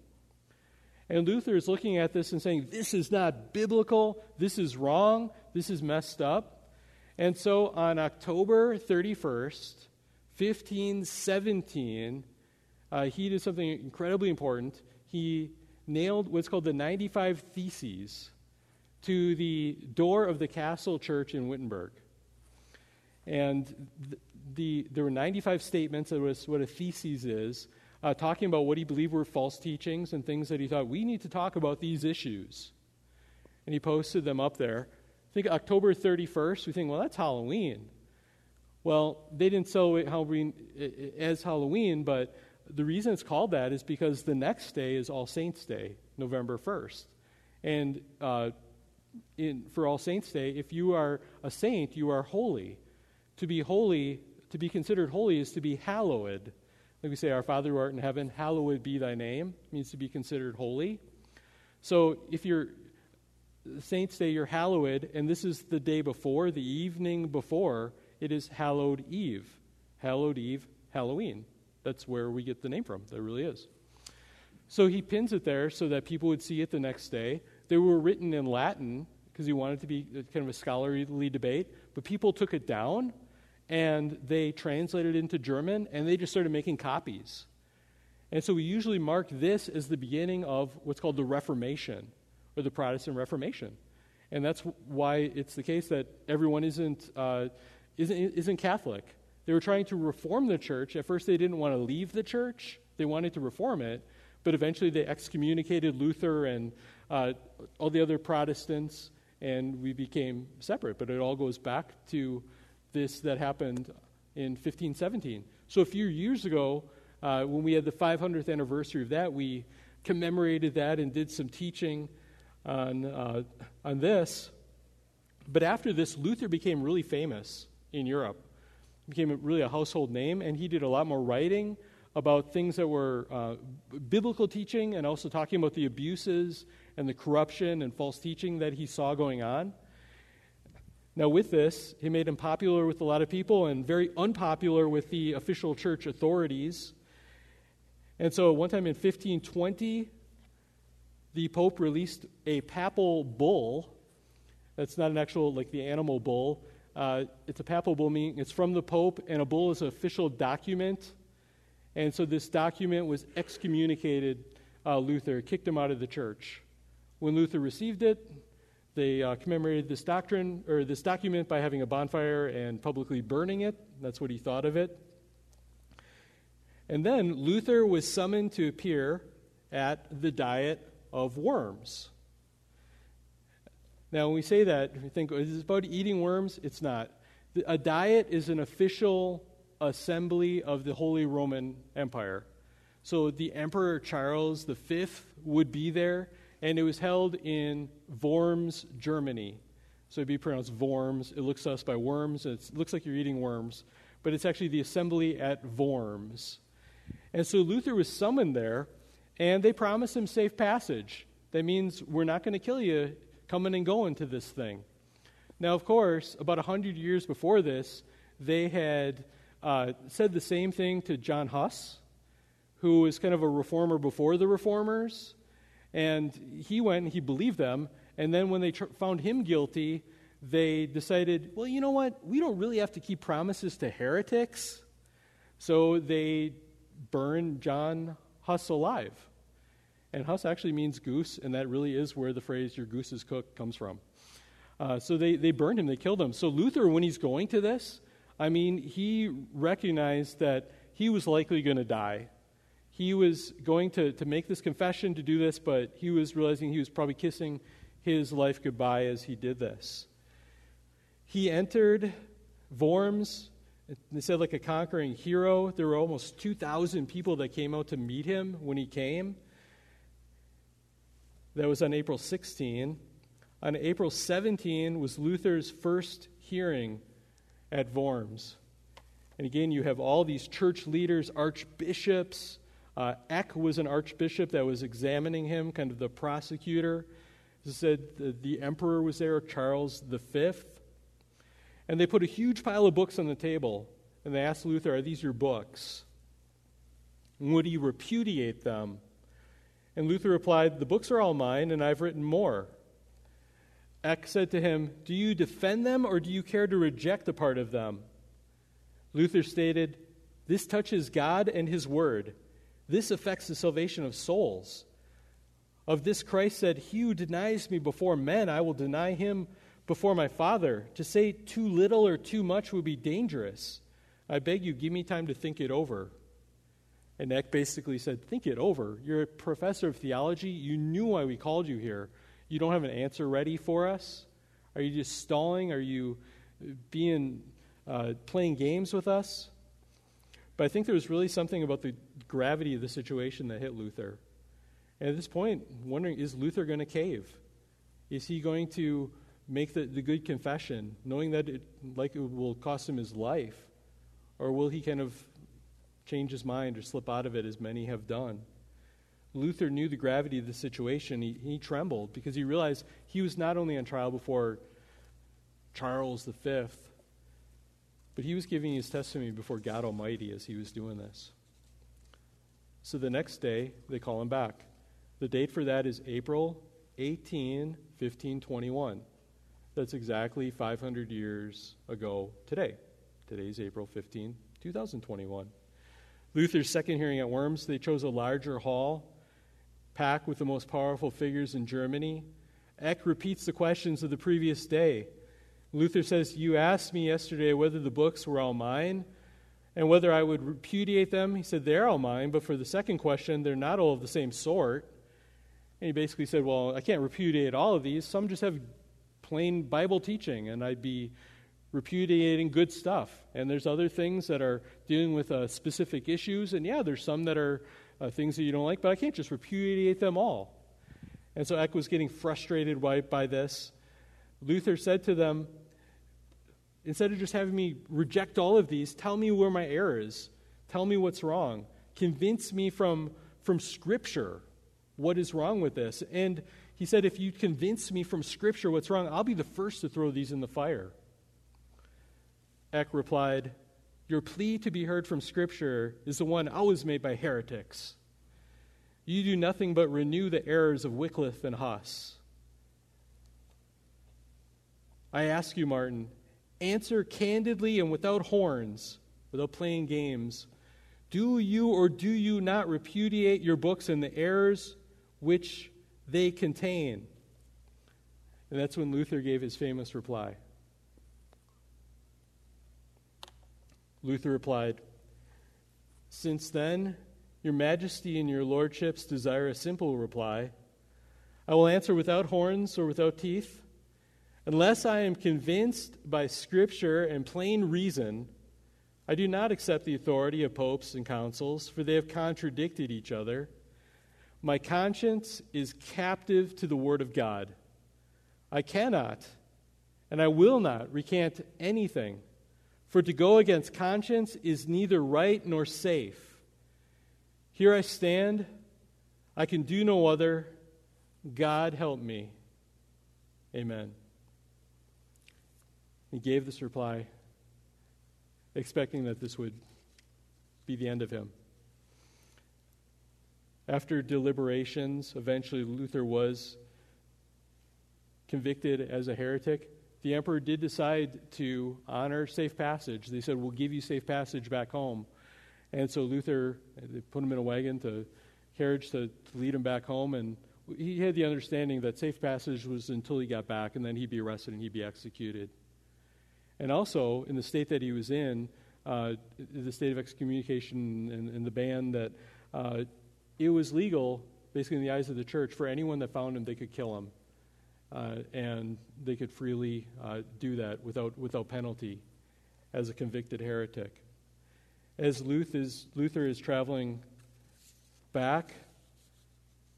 And Luther is looking at this and saying, This is not biblical. This is wrong. This is messed up. And so on October 31st, 1517, uh, he did something incredibly important. He nailed what's called the 95 Theses to the door of the castle church in Wittenberg. And the, the, there were 95 statements. That was what a thesis is uh, talking about what he believed were false teachings and things that he thought we need to talk about these issues. And he posted them up there. I think October 31st, we think, well, that's Halloween. Well, they didn't celebrate Halloween as Halloween, but the reason it's called that is because the next day is All Saints' Day, November 1st. And uh, in, for All Saints' Day, if you are a saint, you are holy. To be holy, to be considered holy, is to be hallowed. Like we say, Our Father who art in heaven, hallowed be thy name, means to be considered holy. So if you're Saints' Day, you're hallowed, and this is the day before, the evening before, it is Hallowed Eve. Hallowed Eve, Halloween. That's where we get the name from. There really is. So he pins it there so that people would see it the next day. They were written in Latin because he wanted to be kind of a scholarly debate, but people took it down and they translated it into German, and they just started making copies. And so we usually mark this as the beginning of what's called the Reformation, or the Protestant Reformation. And that's why it's the case that everyone isn't, uh, isn't, isn't Catholic. They were trying to reform the church. At first, they didn't want to leave the church, they wanted to reform it. But eventually, they excommunicated Luther and uh, all the other Protestants, and we became separate. But it all goes back to this that happened in 1517. So a few years ago, uh, when we had the 500th anniversary of that, we commemorated that and did some teaching on, uh, on this. But after this, Luther became really famous in Europe. He became really a household name, and he did a lot more writing about things that were uh, biblical teaching and also talking about the abuses and the corruption and false teaching that he saw going on. Now, with this, he made him popular with a lot of people and very unpopular with the official church authorities. And so, one time in 1520, the Pope released a papal bull. That's not an actual, like the animal bull. Uh, it's a papal bull, meaning it's from the Pope, and a bull is an official document. And so, this document was excommunicated uh, Luther, kicked him out of the church. When Luther received it, they uh, commemorated this doctrine or this document by having a bonfire and publicly burning it. That's what he thought of it. And then Luther was summoned to appear at the Diet of Worms. Now, when we say that, we think, is this about eating worms? It's not. A diet is an official assembly of the Holy Roman Empire. So the Emperor Charles V would be there, and it was held in Worms, Germany. So it'd be pronounced Worms. It looks to us by worms. It looks like you're eating worms, but it's actually the assembly at Worms. And so Luther was summoned there, and they promised him safe passage. That means we're not going to kill you coming and going to this thing. Now, of course, about 100 years before this, they had uh, said the same thing to John Huss, who was kind of a reformer before the reformers. And he went and he believed them. And then when they tr- found him guilty, they decided, well, you know what? We don't really have to keep promises to heretics. So they burned John Huss alive. And Huss actually means goose, and that really is where the phrase your goose is cooked comes from. Uh, so they, they burned him, they killed him. So Luther, when he's going to this, I mean, he recognized that he was likely going to die. He was going to, to make this confession to do this, but he was realizing he was probably kissing his life goodbye as he did this. He entered Worms, they said like a conquering hero. There were almost 2,000 people that came out to meet him when he came. That was on April 16. On April 17 was Luther's first hearing at Worms. And again, you have all these church leaders, archbishops. Uh, Eck was an archbishop that was examining him, kind of the prosecutor. It said the, the emperor was there, Charles V. And they put a huge pile of books on the table, and they asked Luther, Are these your books? And would he repudiate them? And Luther replied, The books are all mine, and I've written more. Eck said to him, Do you defend them or do you care to reject a part of them? Luther stated, This touches God and His Word. This affects the salvation of souls. Of this, Christ said, He who denies me before men, I will deny him before my Father. To say too little or too much would be dangerous. I beg you, give me time to think it over. And Eck basically said, Think it over. You're a professor of theology. You knew why we called you here. You don't have an answer ready for us? Are you just stalling? Are you being uh, playing games with us? But I think there was really something about the gravity of the situation that hit Luther. And at this point, wondering is Luther going to cave? Is he going to make the, the good confession, knowing that it like it will cost him his life? Or will he kind of change his mind or slip out of it as many have done? Luther knew the gravity of the situation. He, he trembled because he realized he was not only on trial before Charles V, but he was giving his testimony before God Almighty as he was doing this. So the next day, they call him back. The date for that is April 18, 1521. That's exactly 500 years ago today. Today's April 15, 2021. Luther's second hearing at Worms, they chose a larger hall packed with the most powerful figures in Germany. Eck repeats the questions of the previous day. Luther says, You asked me yesterday whether the books were all mine and whether I would repudiate them. He said, They're all mine, but for the second question, they're not all of the same sort. And he basically said, Well, I can't repudiate all of these. Some just have plain Bible teaching, and I'd be repudiating good stuff. And there's other things that are dealing with uh, specific issues, and yeah, there's some that are uh, things that you don't like, but I can't just repudiate them all. And so Eck was getting frustrated by, by this. Luther said to them, instead of just having me reject all of these, tell me where my error is. Tell me what's wrong. Convince me from, from Scripture what is wrong with this. And he said, if you convince me from Scripture what's wrong, I'll be the first to throw these in the fire. Eck replied, your plea to be heard from Scripture is the one always made by heretics. You do nothing but renew the errors of Wycliffe and Huss. I ask you, Martin, answer candidly and without horns, without playing games. Do you or do you not repudiate your books and the errors which they contain? And that's when Luther gave his famous reply. Luther replied, Since then, your majesty and your lordships desire a simple reply. I will answer without horns or without teeth. Unless I am convinced by Scripture and plain reason, I do not accept the authority of popes and councils, for they have contradicted each other. My conscience is captive to the Word of God. I cannot, and I will not recant anything, for to go against conscience is neither right nor safe. Here I stand, I can do no other. God help me. Amen. He gave this reply, expecting that this would be the end of him. After deliberations, eventually Luther was convicted as a heretic. The emperor did decide to honor safe passage. They said, We'll give you safe passage back home. And so Luther, they put him in a wagon to carriage to, to lead him back home. And he had the understanding that safe passage was until he got back, and then he'd be arrested and he'd be executed. And also, in the state that he was in, uh, the state of excommunication and, and the ban that uh, it was legal, basically in the eyes of the church, for anyone that found him, they could kill him. Uh, and they could freely uh, do that without, without penalty as a convicted heretic. As Luther is, Luther is traveling back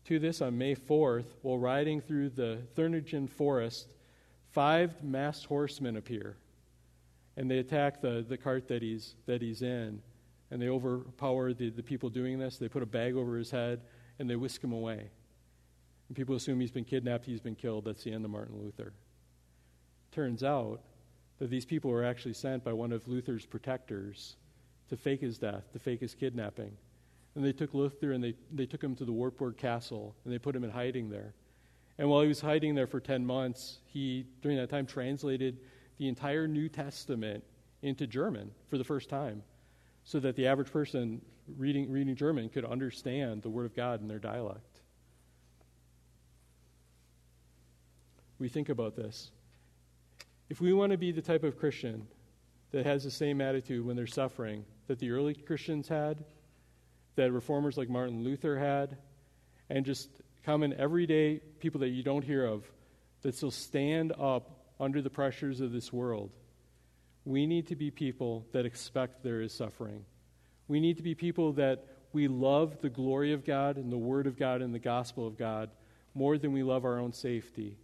to this on May 4th, while riding through the Thuringen forest, five masked horsemen appear. And they attack the, the cart that he's, that he's in. And they overpower the, the people doing this. They put a bag over his head and they whisk him away. And people assume he's been kidnapped, he's been killed. That's the end of Martin Luther. Turns out that these people were actually sent by one of Luther's protectors to fake his death, to fake his kidnapping. And they took Luther and they, they took him to the Wartburg Castle and they put him in hiding there. And while he was hiding there for 10 months, he, during that time, translated the entire New Testament into German for the first time so that the average person reading, reading German could understand the Word of God in their dialect. We think about this. If we want to be the type of Christian that has the same attitude when they're suffering that the early Christians had, that reformers like Martin Luther had, and just common everyday people that you don't hear of that still stand up under the pressures of this world. We need to be people that expect there is suffering. We need to be people that we love the glory of God and the Word of God and the gospel of God more than we love our own safety.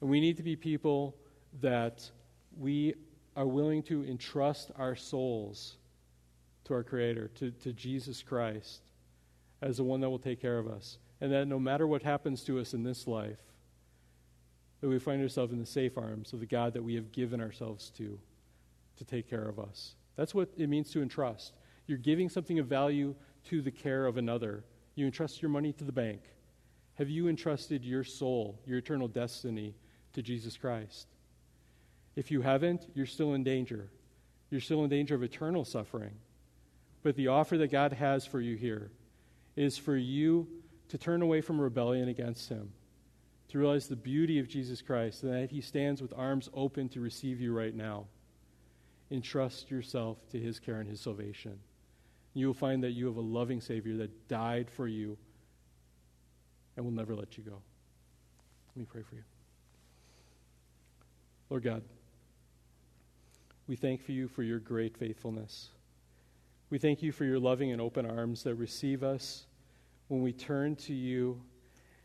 And we need to be people that we are willing to entrust our souls to our Creator, to, to Jesus Christ, as the one that will take care of us. And that no matter what happens to us in this life, that we find ourselves in the safe arms of the God that we have given ourselves to, to take care of us. That's what it means to entrust. You're giving something of value to the care of another. You entrust your money to the bank. Have you entrusted your soul, your eternal destiny, to Jesus Christ? If you haven't, you're still in danger. You're still in danger of eternal suffering. But the offer that God has for you here is for you to turn away from rebellion against Him, to realize the beauty of Jesus Christ, and that He stands with arms open to receive you right now. Entrust yourself to His care and His salvation. You will find that you have a loving Savior that died for you and will never let you go. Let me pray for you. Lord God, we thank you for your great faithfulness. We thank you for your loving and open arms that receive us when we turn to you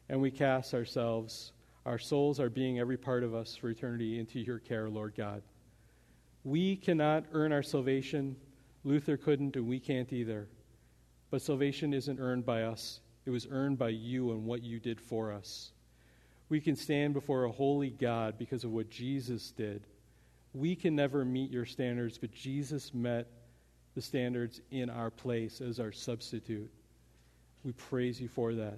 and we cast ourselves, our souls, our being, every part of us for eternity into your care, Lord God. We cannot earn our salvation. Luther couldn't, and we can't either. But salvation isn't earned by us, it was earned by you and what you did for us. We can stand before a holy God because of what Jesus did. We can never meet your standards, but Jesus met the standards in our place as our substitute. We praise you for that.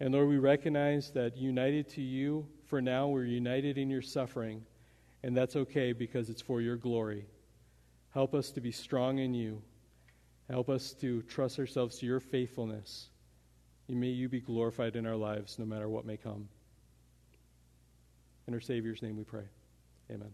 And Lord, we recognize that united to you, for now we're united in your suffering, and that's okay because it's for your glory. Help us to be strong in you. Help us to trust ourselves to your faithfulness. And may you be glorified in our lives no matter what may come. In our Savior's name we pray. Amen.